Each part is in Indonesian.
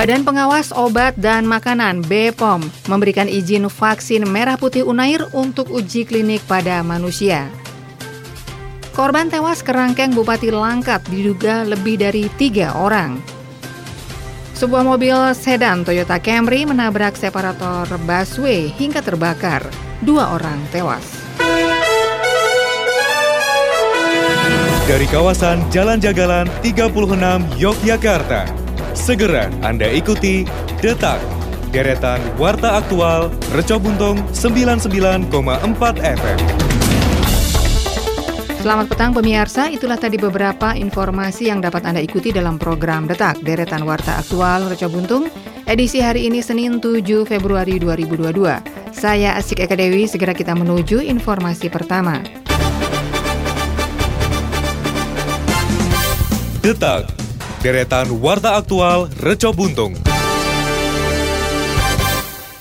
Badan Pengawas Obat dan Makanan BPOM memberikan izin vaksin merah putih Unair untuk uji klinik pada manusia. Korban tewas kerangkeng Bupati Langkat diduga lebih dari tiga orang. Sebuah mobil sedan Toyota Camry menabrak separator busway hingga terbakar. Dua orang tewas. Dari kawasan Jalan Jagalan 36 Yogyakarta, Segera Anda ikuti Detak, deretan Warta Aktual Reco Buntung 99,4 FM. Selamat petang pemirsa, itulah tadi beberapa informasi yang dapat Anda ikuti dalam program Detak, deretan Warta Aktual Reco Buntung, edisi hari ini Senin 7 Februari 2022. Saya Asik Eka Dewi, segera kita menuju informasi pertama. Detak, deretan Warta Aktual Reco Buntung.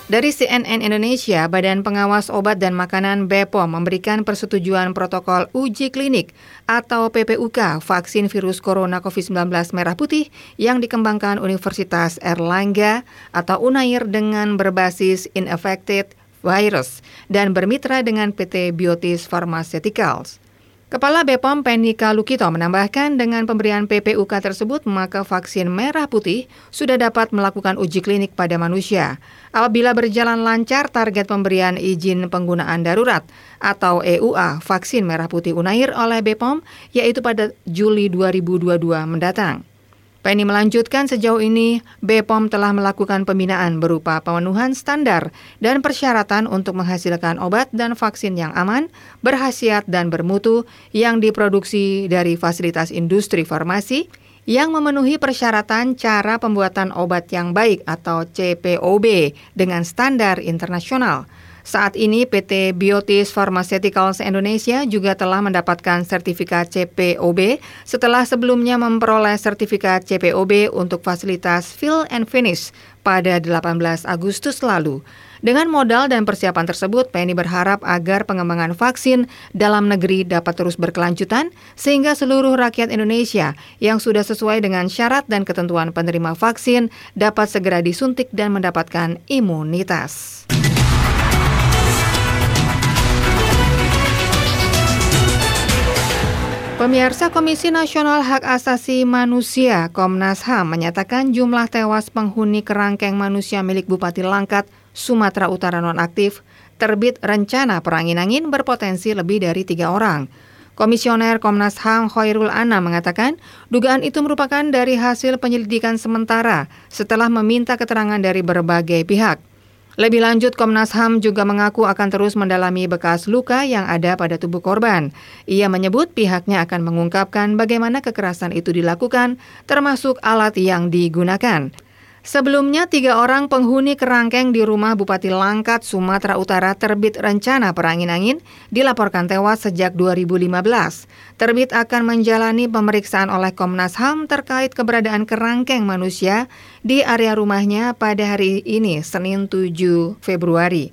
Dari CNN Indonesia, Badan Pengawas Obat dan Makanan BPOM memberikan persetujuan protokol uji klinik atau PPUK vaksin virus corona COVID-19 merah putih yang dikembangkan Universitas Erlangga atau UNAIR dengan berbasis ineffected virus dan bermitra dengan PT Biotis Pharmaceuticals. Kepala BPOM Penika Lukito menambahkan dengan pemberian PPUK tersebut maka vaksin merah putih sudah dapat melakukan uji klinik pada manusia. Apabila berjalan lancar target pemberian izin penggunaan darurat atau EUA vaksin merah putih Unair oleh BPOM yaitu pada Juli 2022 mendatang. Penny melanjutkan sejauh ini BPOM telah melakukan pembinaan berupa pemenuhan standar dan persyaratan untuk menghasilkan obat dan vaksin yang aman, berhasiat dan bermutu yang diproduksi dari fasilitas industri farmasi yang memenuhi persyaratan cara pembuatan obat yang baik atau CPOB dengan standar internasional. Saat ini PT Biotis Pharmaceuticals Indonesia juga telah mendapatkan sertifikat CPOB setelah sebelumnya memperoleh sertifikat CPOB untuk fasilitas fill and finish pada 18 Agustus lalu. Dengan modal dan persiapan tersebut, PNI berharap agar pengembangan vaksin dalam negeri dapat terus berkelanjutan sehingga seluruh rakyat Indonesia yang sudah sesuai dengan syarat dan ketentuan penerima vaksin dapat segera disuntik dan mendapatkan imunitas. Pemirsa Komisi Nasional Hak Asasi Manusia Komnas HAM menyatakan jumlah tewas penghuni kerangkeng manusia milik Bupati Langkat, Sumatera Utara nonaktif terbit rencana perangin-angin berpotensi lebih dari tiga orang. Komisioner Komnas HAM Khairul Ana mengatakan dugaan itu merupakan dari hasil penyelidikan sementara setelah meminta keterangan dari berbagai pihak. Lebih lanjut, Komnas HAM juga mengaku akan terus mendalami bekas luka yang ada pada tubuh korban. Ia menyebut pihaknya akan mengungkapkan bagaimana kekerasan itu dilakukan, termasuk alat yang digunakan. Sebelumnya, tiga orang penghuni kerangkeng di rumah Bupati Langkat, Sumatera Utara terbit rencana perangin-angin dilaporkan tewas sejak 2015. Terbit akan menjalani pemeriksaan oleh Komnas HAM terkait keberadaan kerangkeng manusia di area rumahnya pada hari ini, Senin 7 Februari.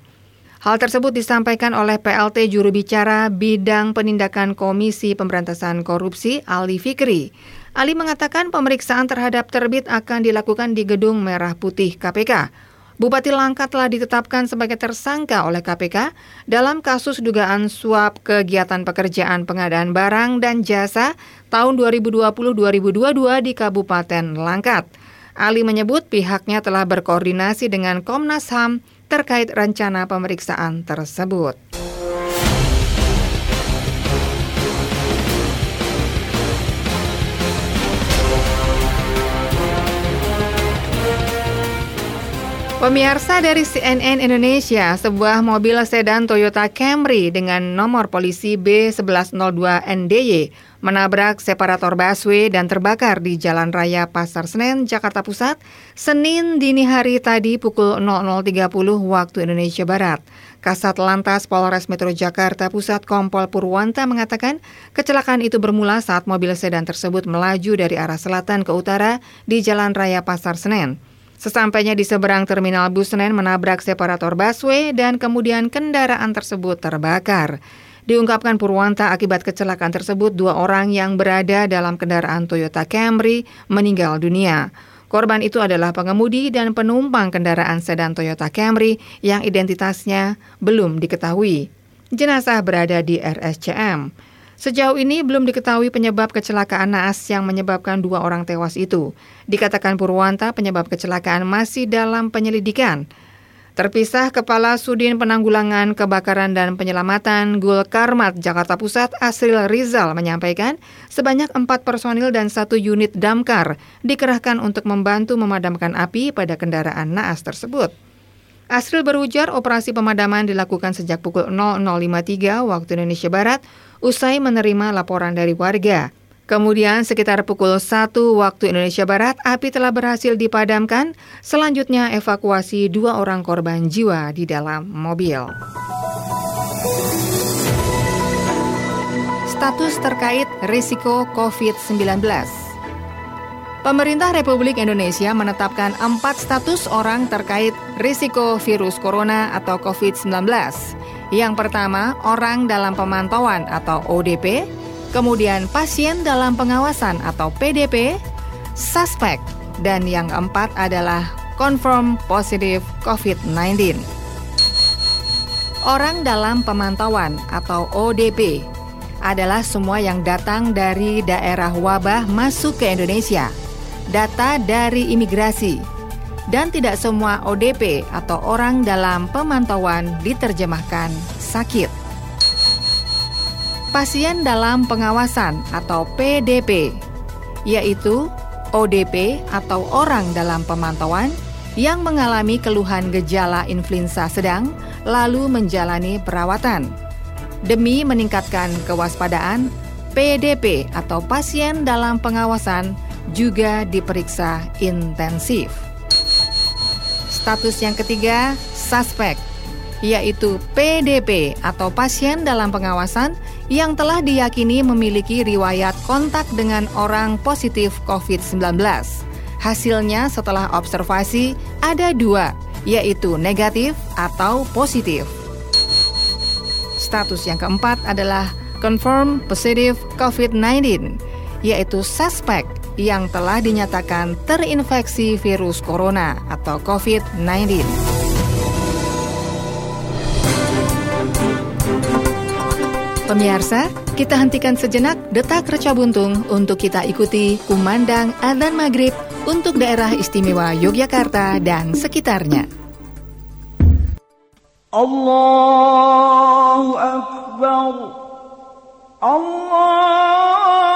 Hal tersebut disampaikan oleh PLT juru bicara bidang penindakan Komisi Pemberantasan Korupsi Ali Fikri. Ali mengatakan pemeriksaan terhadap terbit akan dilakukan di Gedung Merah Putih KPK. Bupati Langkat telah ditetapkan sebagai tersangka oleh KPK dalam kasus dugaan suap kegiatan pekerjaan pengadaan barang dan jasa tahun 2020-2022 di Kabupaten Langkat. Ali menyebut pihaknya telah berkoordinasi dengan Komnas HAM terkait rencana pemeriksaan tersebut. Pemirsa dari CNN Indonesia, sebuah mobil sedan Toyota Camry dengan nomor polisi B1102NDY menabrak separator busway dan terbakar di Jalan Raya Pasar Senen, Jakarta Pusat, Senin dini hari tadi pukul 00.30 waktu Indonesia Barat. Kasat Lantas Polres Metro Jakarta Pusat Kompol Purwanta mengatakan kecelakaan itu bermula saat mobil sedan tersebut melaju dari arah selatan ke utara di Jalan Raya Pasar Senen. Sesampainya di seberang terminal bus Senen menabrak separator busway dan kemudian kendaraan tersebut terbakar. Diungkapkan Purwanta akibat kecelakaan tersebut dua orang yang berada dalam kendaraan Toyota Camry meninggal dunia. Korban itu adalah pengemudi dan penumpang kendaraan sedan Toyota Camry yang identitasnya belum diketahui. Jenazah berada di RSCM. Sejauh ini belum diketahui penyebab kecelakaan naas yang menyebabkan dua orang tewas itu. Dikatakan Purwanta penyebab kecelakaan masih dalam penyelidikan. Terpisah Kepala Sudin Penanggulangan Kebakaran dan Penyelamatan Gul Karmat Jakarta Pusat Asril Rizal menyampaikan sebanyak empat personil dan satu unit damkar dikerahkan untuk membantu memadamkan api pada kendaraan naas tersebut. Asril berujar operasi pemadaman dilakukan sejak pukul 00.53 waktu Indonesia Barat usai menerima laporan dari warga. Kemudian sekitar pukul 1 waktu Indonesia Barat, api telah berhasil dipadamkan. Selanjutnya evakuasi dua orang korban jiwa di dalam mobil. Status terkait risiko COVID-19 Pemerintah Republik Indonesia menetapkan empat status orang terkait risiko virus corona atau COVID-19. Yang pertama, orang dalam pemantauan atau ODP, kemudian pasien dalam pengawasan atau PDP, suspek, dan yang keempat adalah confirm positif COVID-19. Orang dalam pemantauan atau ODP adalah semua yang datang dari daerah wabah masuk ke Indonesia, data dari imigrasi, dan tidak semua ODP atau orang dalam pemantauan diterjemahkan sakit pasien dalam pengawasan atau PDP, yaitu ODP atau orang dalam pemantauan yang mengalami keluhan gejala influenza sedang lalu menjalani perawatan. Demi meningkatkan kewaspadaan, PDP atau pasien dalam pengawasan juga diperiksa intensif. Status yang ketiga, suspek, yaitu PDP atau pasien dalam pengawasan yang telah diyakini memiliki riwayat kontak dengan orang positif COVID-19. Hasilnya setelah observasi ada dua, yaitu negatif atau positif. Status yang keempat adalah confirm positive COVID-19, yaitu suspek yang telah dinyatakan terinfeksi virus corona atau COVID-19. Pemirsa, kita hentikan sejenak detak reca buntung untuk kita ikuti kumandang adzan maghrib untuk daerah istimewa Yogyakarta dan sekitarnya. Allahu Akbar Allahu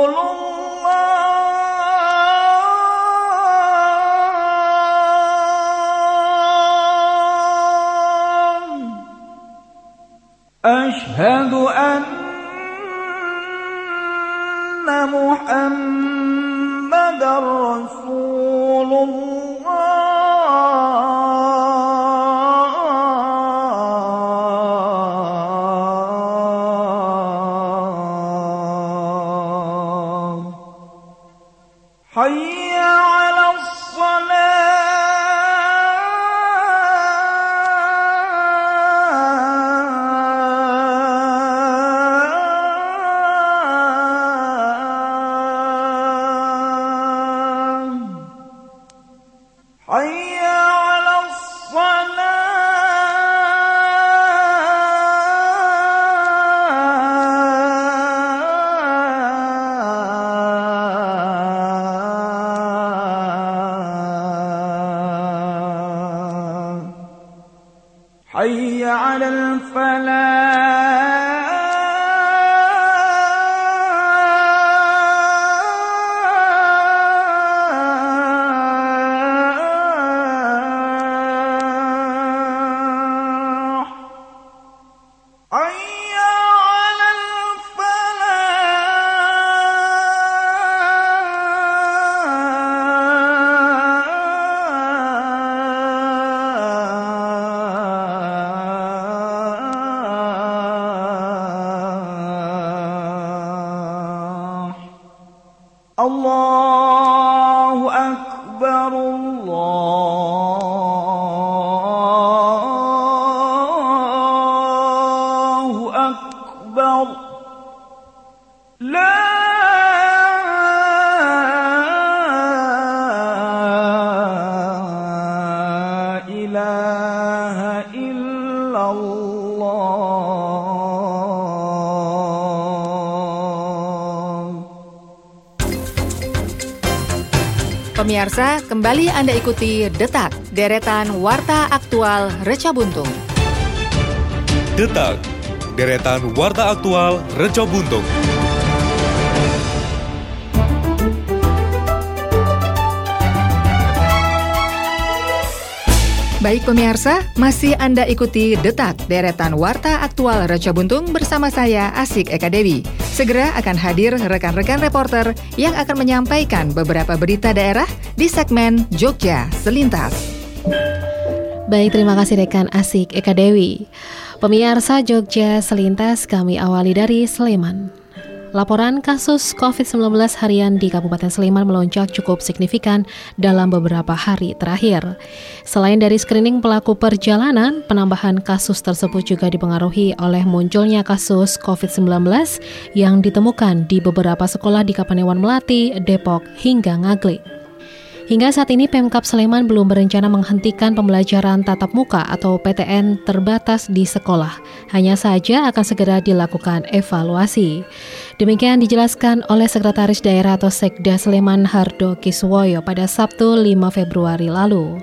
حي على الصلاة. Pemirsa, kembali Anda ikuti Detak, deretan Warta Aktual Reca Buntung. Detak, deretan warta aktual Reco Buntung. Baik pemirsa, masih Anda ikuti Detak, deretan Warta Aktual Reca Buntung bersama saya Asik Eka Dewi. Segera akan hadir rekan-rekan reporter yang akan menyampaikan beberapa berita daerah di segmen Jogja Selintas. Baik, terima kasih rekan Asik Eka Dewi. Pemirsa Jogja Selintas kami awali dari Sleman. Laporan kasus COVID-19 harian di Kabupaten Sleman melonjak cukup signifikan dalam beberapa hari terakhir. Selain dari screening pelaku perjalanan, penambahan kasus tersebut juga dipengaruhi oleh munculnya kasus COVID-19 yang ditemukan di beberapa sekolah di Kapanewon Melati, Depok, hingga Ngaglik. Hingga saat ini Pemkap Sleman belum berencana menghentikan pembelajaran tatap muka atau PTN terbatas di sekolah. Hanya saja akan segera dilakukan evaluasi. Demikian dijelaskan oleh Sekretaris Daerah atau Sekda Sleman Hardo Kiswoyo pada Sabtu 5 Februari lalu.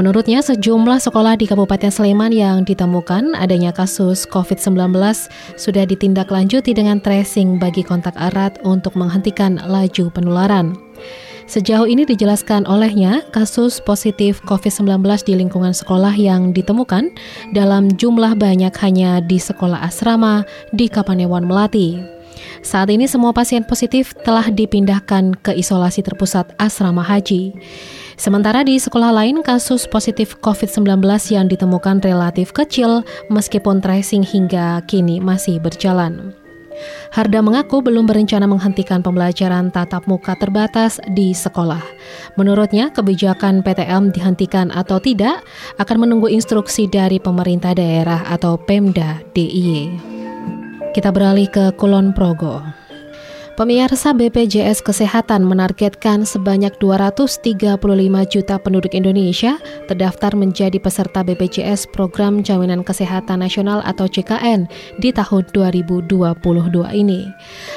Menurutnya, sejumlah sekolah di Kabupaten Sleman yang ditemukan adanya kasus COVID-19 sudah ditindaklanjuti dengan tracing bagi kontak erat untuk menghentikan laju penularan. Sejauh ini dijelaskan olehnya, kasus positif COVID-19 di lingkungan sekolah yang ditemukan dalam jumlah banyak hanya di sekolah asrama di Kapanewon Melati. Saat ini semua pasien positif telah dipindahkan ke isolasi terpusat asrama haji. Sementara di sekolah lain kasus positif COVID-19 yang ditemukan relatif kecil meskipun tracing hingga kini masih berjalan. Harda mengaku belum berencana menghentikan pembelajaran tatap muka terbatas di sekolah. Menurutnya, kebijakan PTM dihentikan atau tidak akan menunggu instruksi dari pemerintah daerah atau Pemda DIY. Kita beralih ke Kulon Progo. Pemirsa BPJS Kesehatan menargetkan sebanyak 235 juta penduduk Indonesia terdaftar menjadi peserta BPJS Program Jaminan Kesehatan Nasional atau JKN di tahun 2022 ini.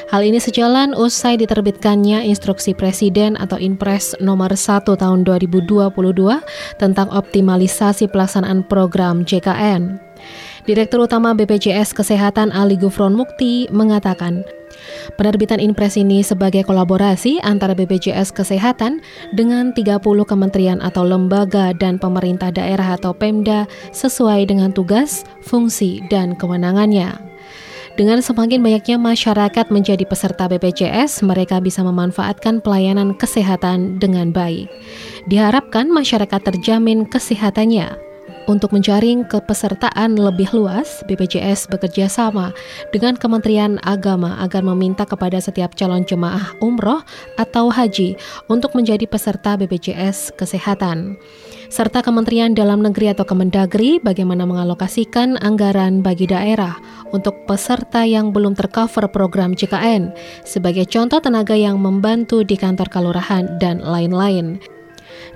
Hal ini sejalan usai diterbitkannya instruksi Presiden atau Inpres nomor 1 tahun 2022 tentang optimalisasi pelaksanaan program JKN. Direktur Utama BPJS Kesehatan Ali Gufron Mukti mengatakan, Penerbitan Inpres ini sebagai kolaborasi antara BPJS Kesehatan dengan 30 kementerian atau lembaga dan pemerintah daerah atau Pemda sesuai dengan tugas, fungsi, dan kewenangannya. Dengan semakin banyaknya masyarakat menjadi peserta BPJS, mereka bisa memanfaatkan pelayanan kesehatan dengan baik. Diharapkan masyarakat terjamin kesehatannya. Untuk menjaring kepesertaan lebih luas, BPJS bekerja sama dengan Kementerian Agama agar meminta kepada setiap calon jemaah umroh atau haji untuk menjadi peserta BPJS Kesehatan. Serta Kementerian Dalam Negeri atau Kemendagri bagaimana mengalokasikan anggaran bagi daerah untuk peserta yang belum tercover program JKN, sebagai contoh tenaga yang membantu di kantor kelurahan dan lain-lain.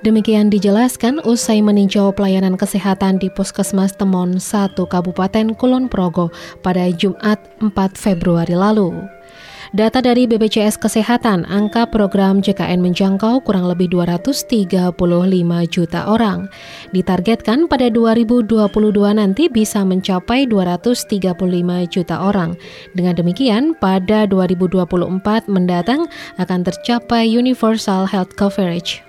Demikian dijelaskan usai meninjau pelayanan kesehatan di Puskesmas Temon 1 Kabupaten Kulon Progo pada Jumat 4 Februari lalu. Data dari BPJS Kesehatan, angka program JKN menjangkau kurang lebih 235 juta orang. Ditargetkan pada 2022 nanti bisa mencapai 235 juta orang. Dengan demikian, pada 2024 mendatang akan tercapai universal health coverage.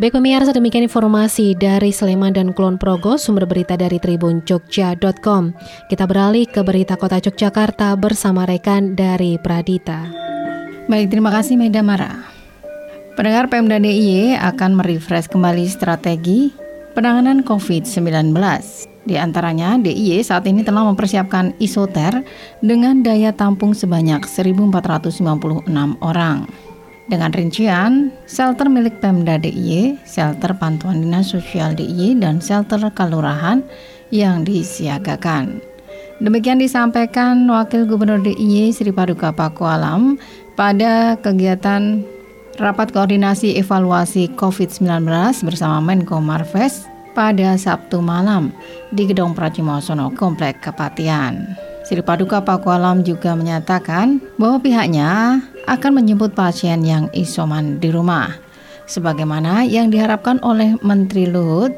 Baik pemirsa demikian informasi dari Sleman dan Kulon Progo sumber berita dari Tribun Jogja.com. Kita beralih ke berita kota Yogyakarta bersama rekan dari Pradita. Baik, terima kasih Meda Mara. Pendengar Pemda DIY akan merefresh kembali strategi penanganan COVID-19. Di antaranya, DIY saat ini telah mempersiapkan isoter dengan daya tampung sebanyak 1.456 orang. Dengan rincian, shelter milik Pemda DIY, shelter Pantuan Dinas Sosial DIY, dan shelter Kelurahan yang disiagakan. Demikian disampaikan Wakil Gubernur DIY Sri Paduka Pakualam pada kegiatan Rapat Koordinasi Evaluasi COVID-19 bersama Menko Marves pada Sabtu malam di Gedung Pracimosono Komplek Kepatian. Sri Paduka Pakualam juga menyatakan bahwa pihaknya akan menjemput pasien yang isoman di rumah. Sebagaimana yang diharapkan oleh Menteri Luhut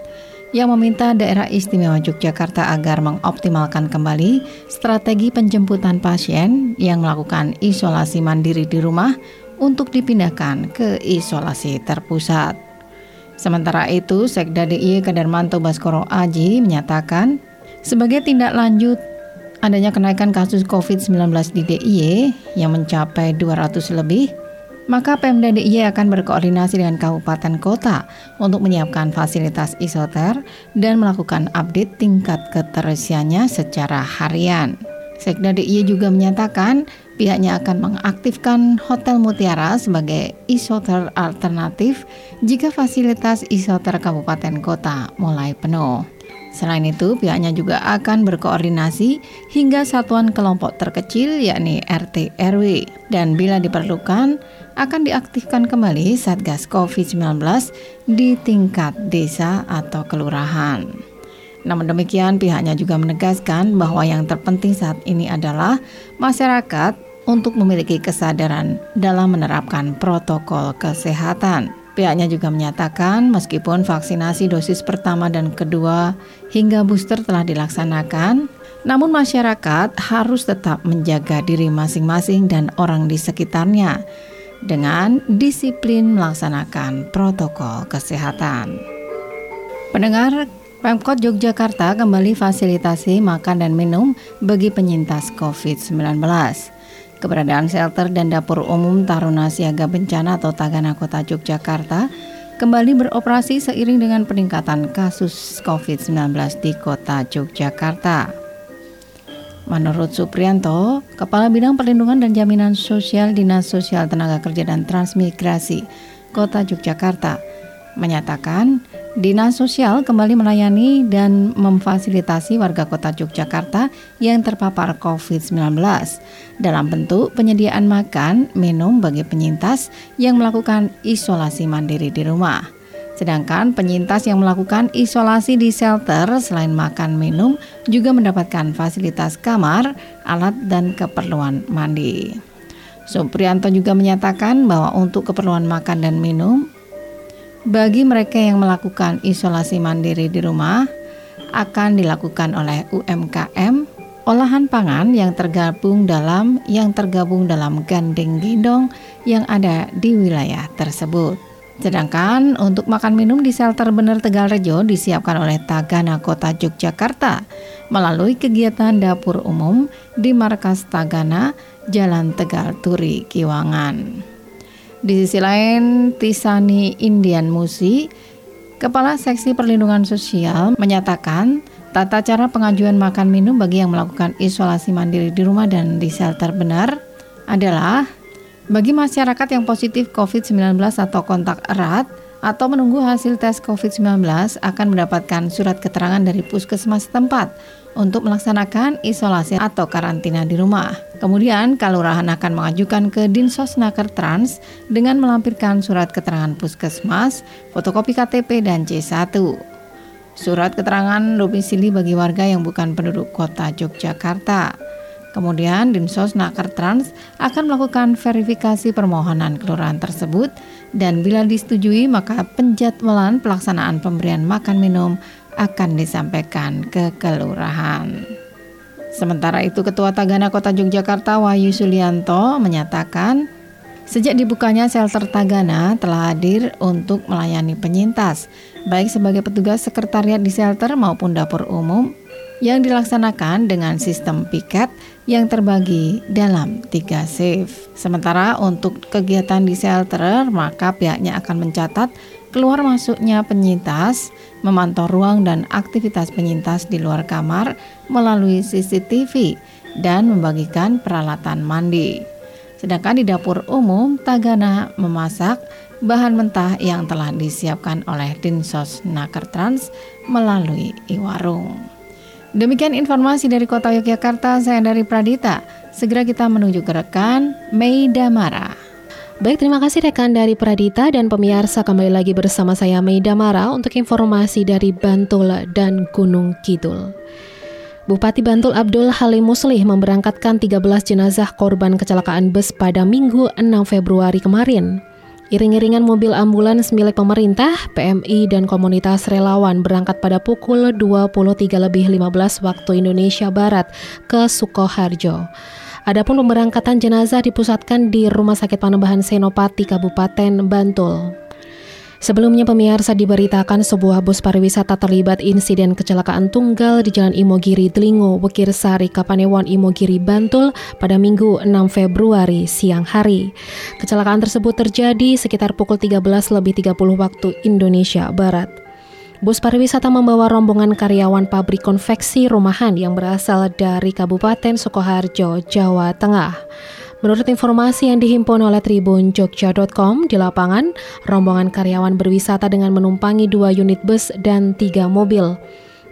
yang meminta daerah istimewa Yogyakarta agar mengoptimalkan kembali strategi penjemputan pasien yang melakukan isolasi mandiri di rumah untuk dipindahkan ke isolasi terpusat. Sementara itu, Sekda DIY Kadarmanto Baskoro Aji menyatakan, sebagai tindak lanjut adanya kenaikan kasus COVID-19 di DIY yang mencapai 200 lebih, maka Pemda DIY akan berkoordinasi dengan kabupaten kota untuk menyiapkan fasilitas isoter dan melakukan update tingkat keterisiannya secara harian. Sekda DIY juga menyatakan pihaknya akan mengaktifkan Hotel Mutiara sebagai isoter alternatif jika fasilitas isoter kabupaten kota mulai penuh. Selain itu, pihaknya juga akan berkoordinasi hingga satuan kelompok terkecil yakni RT RW dan bila diperlukan akan diaktifkan kembali Satgas COVID-19 di tingkat desa atau kelurahan. Namun demikian, pihaknya juga menegaskan bahwa yang terpenting saat ini adalah masyarakat untuk memiliki kesadaran dalam menerapkan protokol kesehatan. Pihaknya juga menyatakan meskipun vaksinasi dosis pertama dan kedua hingga booster telah dilaksanakan, namun masyarakat harus tetap menjaga diri masing-masing dan orang di sekitarnya dengan disiplin melaksanakan protokol kesehatan. Pendengar Pemkot Yogyakarta kembali fasilitasi makan dan minum bagi penyintas COVID-19. Keberadaan shelter dan dapur umum Taruna Siaga Bencana atau Tagana Kota Yogyakarta kembali beroperasi seiring dengan peningkatan kasus COVID-19 di Kota Yogyakarta. Menurut Suprianto, Kepala Bidang Perlindungan dan Jaminan Sosial Dinas Sosial Tenaga Kerja dan Transmigrasi Kota Yogyakarta, menyatakan Dinas Sosial kembali melayani dan memfasilitasi warga kota Yogyakarta yang terpapar COVID-19 dalam bentuk penyediaan makan, minum bagi penyintas yang melakukan isolasi mandiri di rumah. Sedangkan penyintas yang melakukan isolasi di shelter selain makan minum juga mendapatkan fasilitas kamar, alat, dan keperluan mandi. Suprianto juga menyatakan bahwa untuk keperluan makan dan minum bagi mereka yang melakukan isolasi mandiri di rumah, akan dilakukan oleh UMKM olahan pangan yang tergabung dalam yang tergabung dalam gandeng gendong yang ada di wilayah tersebut. Sedangkan untuk makan minum di shelter Bener Tegal Rejo disiapkan oleh Tagana Kota Yogyakarta melalui kegiatan dapur umum di markas Tagana Jalan Tegal Turi Kiwangan. Di sisi lain, Tisani Indian Musi, Kepala Seksi Perlindungan Sosial, menyatakan tata cara pengajuan makan minum bagi yang melakukan isolasi mandiri di rumah dan di shelter benar adalah bagi masyarakat yang positif COVID-19 atau kontak erat atau menunggu hasil tes COVID-19 akan mendapatkan surat keterangan dari puskesmas tempat untuk melaksanakan isolasi atau karantina di rumah. Kemudian, Kalurahan akan mengajukan ke Dinsos Naker Trans dengan melampirkan surat keterangan puskesmas, fotokopi KTP, dan C1. Surat keterangan domisili bagi warga yang bukan penduduk kota Yogyakarta. Kemudian Dinsos Naker Trans akan melakukan verifikasi permohonan kelurahan tersebut dan bila disetujui maka penjadwalan pelaksanaan pemberian makan minum akan disampaikan ke kelurahan. Sementara itu Ketua Tagana Kota Yogyakarta Wahyu Sulianto menyatakan Sejak dibukanya shelter Tagana telah hadir untuk melayani penyintas, baik sebagai petugas sekretariat di shelter maupun dapur umum yang dilaksanakan dengan sistem piket yang terbagi dalam tiga shift. Sementara untuk kegiatan di shelter, maka pihaknya akan mencatat keluar masuknya penyintas, memantau ruang dan aktivitas penyintas di luar kamar melalui CCTV, dan membagikan peralatan mandi. Sedangkan di dapur umum, Tagana memasak bahan mentah yang telah disiapkan oleh Dinsos Nakertrans melalui Iwarung. Demikian informasi dari Kota Yogyakarta, saya dari Pradita. Segera kita menuju ke rekan Mei Damara. Baik, terima kasih rekan dari Pradita dan pemirsa kembali lagi bersama saya Mei Damara untuk informasi dari Bantul dan Gunung Kidul. Bupati Bantul Abdul Halim Muslih memberangkatkan 13 jenazah korban kecelakaan bus pada Minggu 6 Februari kemarin. Iring-iringan mobil ambulans milik pemerintah, PMI, dan komunitas relawan berangkat pada pukul 23.15 waktu Indonesia Barat ke Sukoharjo. Adapun pemberangkatan jenazah dipusatkan di Rumah Sakit Panembahan Senopati Kabupaten Bantul. Sebelumnya pemirsa diberitakan sebuah bus pariwisata terlibat insiden kecelakaan tunggal di Jalan Imogiri Delingo, Wekir Sari, Kapanewon, Imogiri, Bantul pada Minggu 6 Februari siang hari. Kecelakaan tersebut terjadi sekitar pukul 13 lebih 30 waktu Indonesia Barat. Bus pariwisata membawa rombongan karyawan pabrik konveksi rumahan yang berasal dari Kabupaten Sukoharjo, Jawa Tengah. Menurut informasi yang dihimpun oleh Tribun Jogja.com di lapangan, rombongan karyawan berwisata dengan menumpangi dua unit bus dan tiga mobil.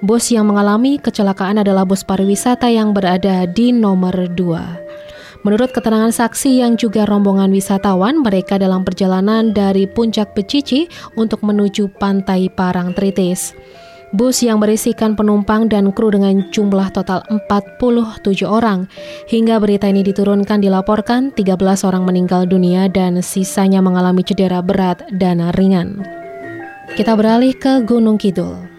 Bus yang mengalami kecelakaan adalah bus pariwisata yang berada di nomor 2. Menurut keterangan saksi yang juga rombongan wisatawan, mereka dalam perjalanan dari Puncak Pecici untuk menuju Pantai Parangtritis. Bus yang berisikan penumpang dan kru dengan jumlah total 47 orang. Hingga berita ini diturunkan dilaporkan 13 orang meninggal dunia dan sisanya mengalami cedera berat dan ringan. Kita beralih ke Gunung Kidul.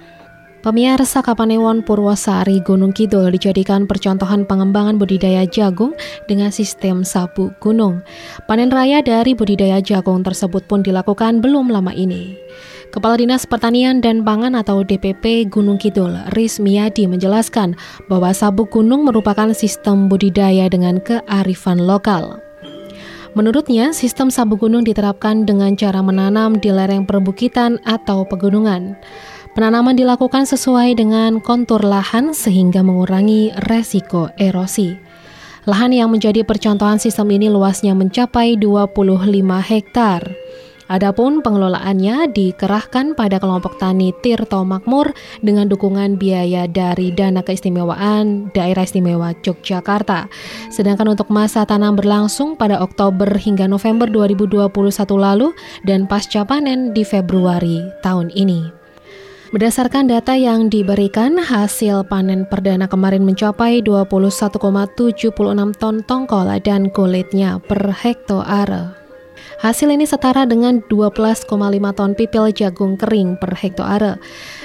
Pemirsa Kapanewon Purwosari Gunung Kidul dijadikan percontohan pengembangan budidaya jagung dengan sistem sabu gunung. Panen raya dari budidaya jagung tersebut pun dilakukan belum lama ini. Kepala Dinas Pertanian dan Pangan atau DPP Gunung Kidul, Riz Miyadi menjelaskan bahwa sabuk gunung merupakan sistem budidaya dengan kearifan lokal. Menurutnya, sistem sabuk gunung diterapkan dengan cara menanam di lereng perbukitan atau pegunungan. Penanaman dilakukan sesuai dengan kontur lahan sehingga mengurangi resiko erosi. Lahan yang menjadi percontohan sistem ini luasnya mencapai 25 hektar. Adapun pengelolaannya dikerahkan pada kelompok tani Tirto Makmur dengan dukungan biaya dari Dana Keistimewaan Daerah Istimewa Yogyakarta. Sedangkan untuk masa tanam berlangsung pada Oktober hingga November 2021 lalu dan pasca panen di Februari tahun ini. Berdasarkan data yang diberikan, hasil panen perdana kemarin mencapai 21,76 ton tongkol dan kulitnya per hektare. Hasil ini setara dengan 12,5 ton pipil jagung kering per hektare.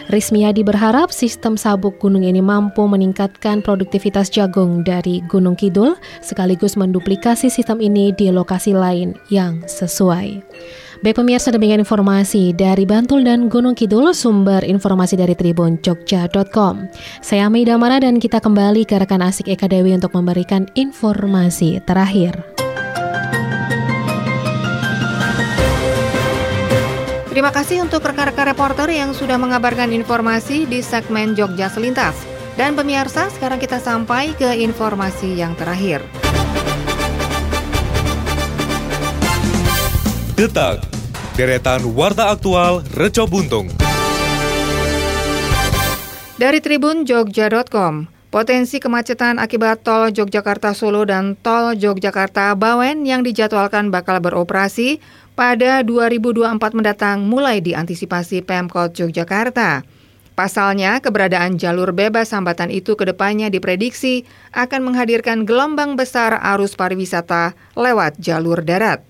Rismiadi berharap sistem sabuk gunung ini mampu meningkatkan produktivitas jagung dari Gunung Kidul sekaligus menduplikasi sistem ini di lokasi lain yang sesuai. Baik pemirsa demikian informasi dari Bantul dan Gunung Kidul sumber informasi dari Tribun Jogja.com. Saya Ameida Mara dan kita kembali ke rekan asik Eka Dewi untuk memberikan informasi terakhir. Terima kasih untuk rekan-rekan reporter yang sudah mengabarkan informasi di segmen Jogja Selintas. Dan pemirsa, sekarang kita sampai ke informasi yang terakhir. Detak, deretan warta aktual Reco Buntung. Dari Tribun Jogja.com, Potensi kemacetan akibat tol Yogyakarta Solo dan tol Yogyakarta Bawen yang dijadwalkan bakal beroperasi pada 2024 mendatang mulai diantisipasi Pemkot Yogyakarta. Pasalnya, keberadaan jalur bebas hambatan itu ke depannya diprediksi akan menghadirkan gelombang besar arus pariwisata lewat jalur darat.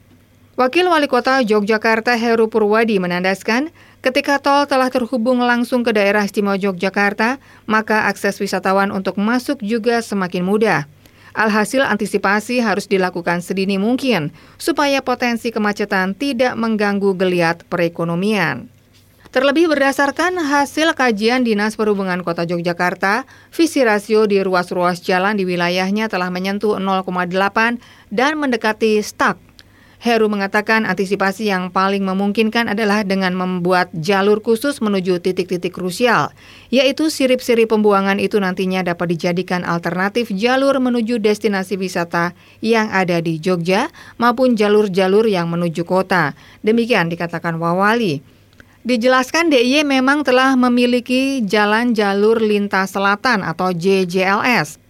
Wakil Wali Kota Yogyakarta Heru Purwadi menandaskan, ketika tol telah terhubung langsung ke daerah istimewa Yogyakarta, maka akses wisatawan untuk masuk juga semakin mudah. Alhasil antisipasi harus dilakukan sedini mungkin supaya potensi kemacetan tidak mengganggu geliat perekonomian. Terlebih berdasarkan hasil kajian Dinas Perhubungan Kota Yogyakarta, visi rasio di ruas-ruas jalan di wilayahnya telah menyentuh 0,8 dan mendekati stuck. Heru mengatakan antisipasi yang paling memungkinkan adalah dengan membuat jalur khusus menuju titik-titik krusial, yaitu sirip-sirip pembuangan itu nantinya dapat dijadikan alternatif jalur menuju destinasi wisata yang ada di Jogja maupun jalur-jalur yang menuju kota. Demikian dikatakan Wawali. Dijelaskan DIY memang telah memiliki jalan jalur lintas selatan atau JJLS.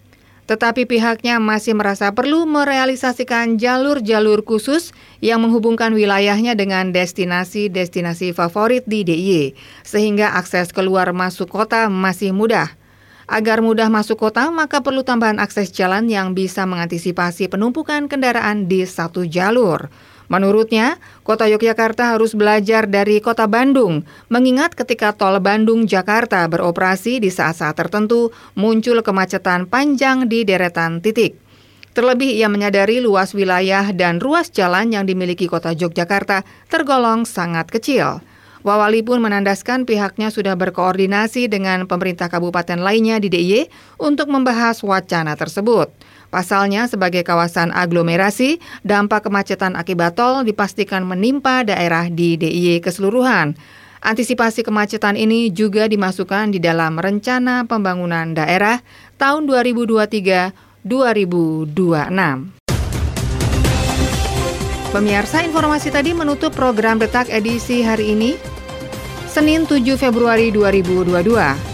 Tetapi pihaknya masih merasa perlu merealisasikan jalur-jalur khusus yang menghubungkan wilayahnya dengan destinasi-destinasi favorit di DIY, sehingga akses keluar masuk kota masih mudah. Agar mudah masuk kota, maka perlu tambahan akses jalan yang bisa mengantisipasi penumpukan kendaraan di satu jalur. Menurutnya, Kota Yogyakarta harus belajar dari Kota Bandung, mengingat ketika tol Bandung-Jakarta beroperasi di saat-saat tertentu muncul kemacetan panjang di deretan titik. Terlebih ia menyadari luas wilayah dan ruas jalan yang dimiliki Kota Yogyakarta tergolong sangat kecil. Wawali pun menandaskan pihaknya sudah berkoordinasi dengan pemerintah kabupaten lainnya di DIY untuk membahas wacana tersebut. Pasalnya, sebagai kawasan aglomerasi, dampak kemacetan akibat tol dipastikan menimpa daerah di DIY keseluruhan. Antisipasi kemacetan ini juga dimasukkan di dalam rencana pembangunan daerah tahun 2023-2026. Pemirsa, informasi tadi menutup program Detak edisi hari ini. Senin 7 Februari 2022.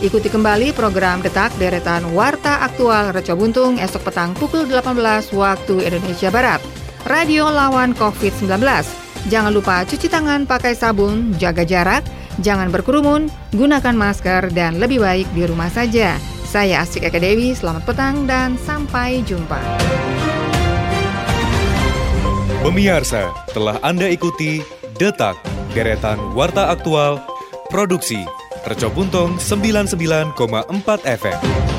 Ikuti kembali program Detak Deretan Warta Aktual Reco Buntung esok petang pukul 18 waktu Indonesia Barat. Radio lawan COVID-19. Jangan lupa cuci tangan pakai sabun, jaga jarak, jangan berkerumun, gunakan masker, dan lebih baik di rumah saja. Saya Asik Eka Dewi, selamat petang dan sampai jumpa. Pemirsa, telah Anda ikuti Detak, Deretan Warta Aktual Produksi Reco Buntung 99,4 FM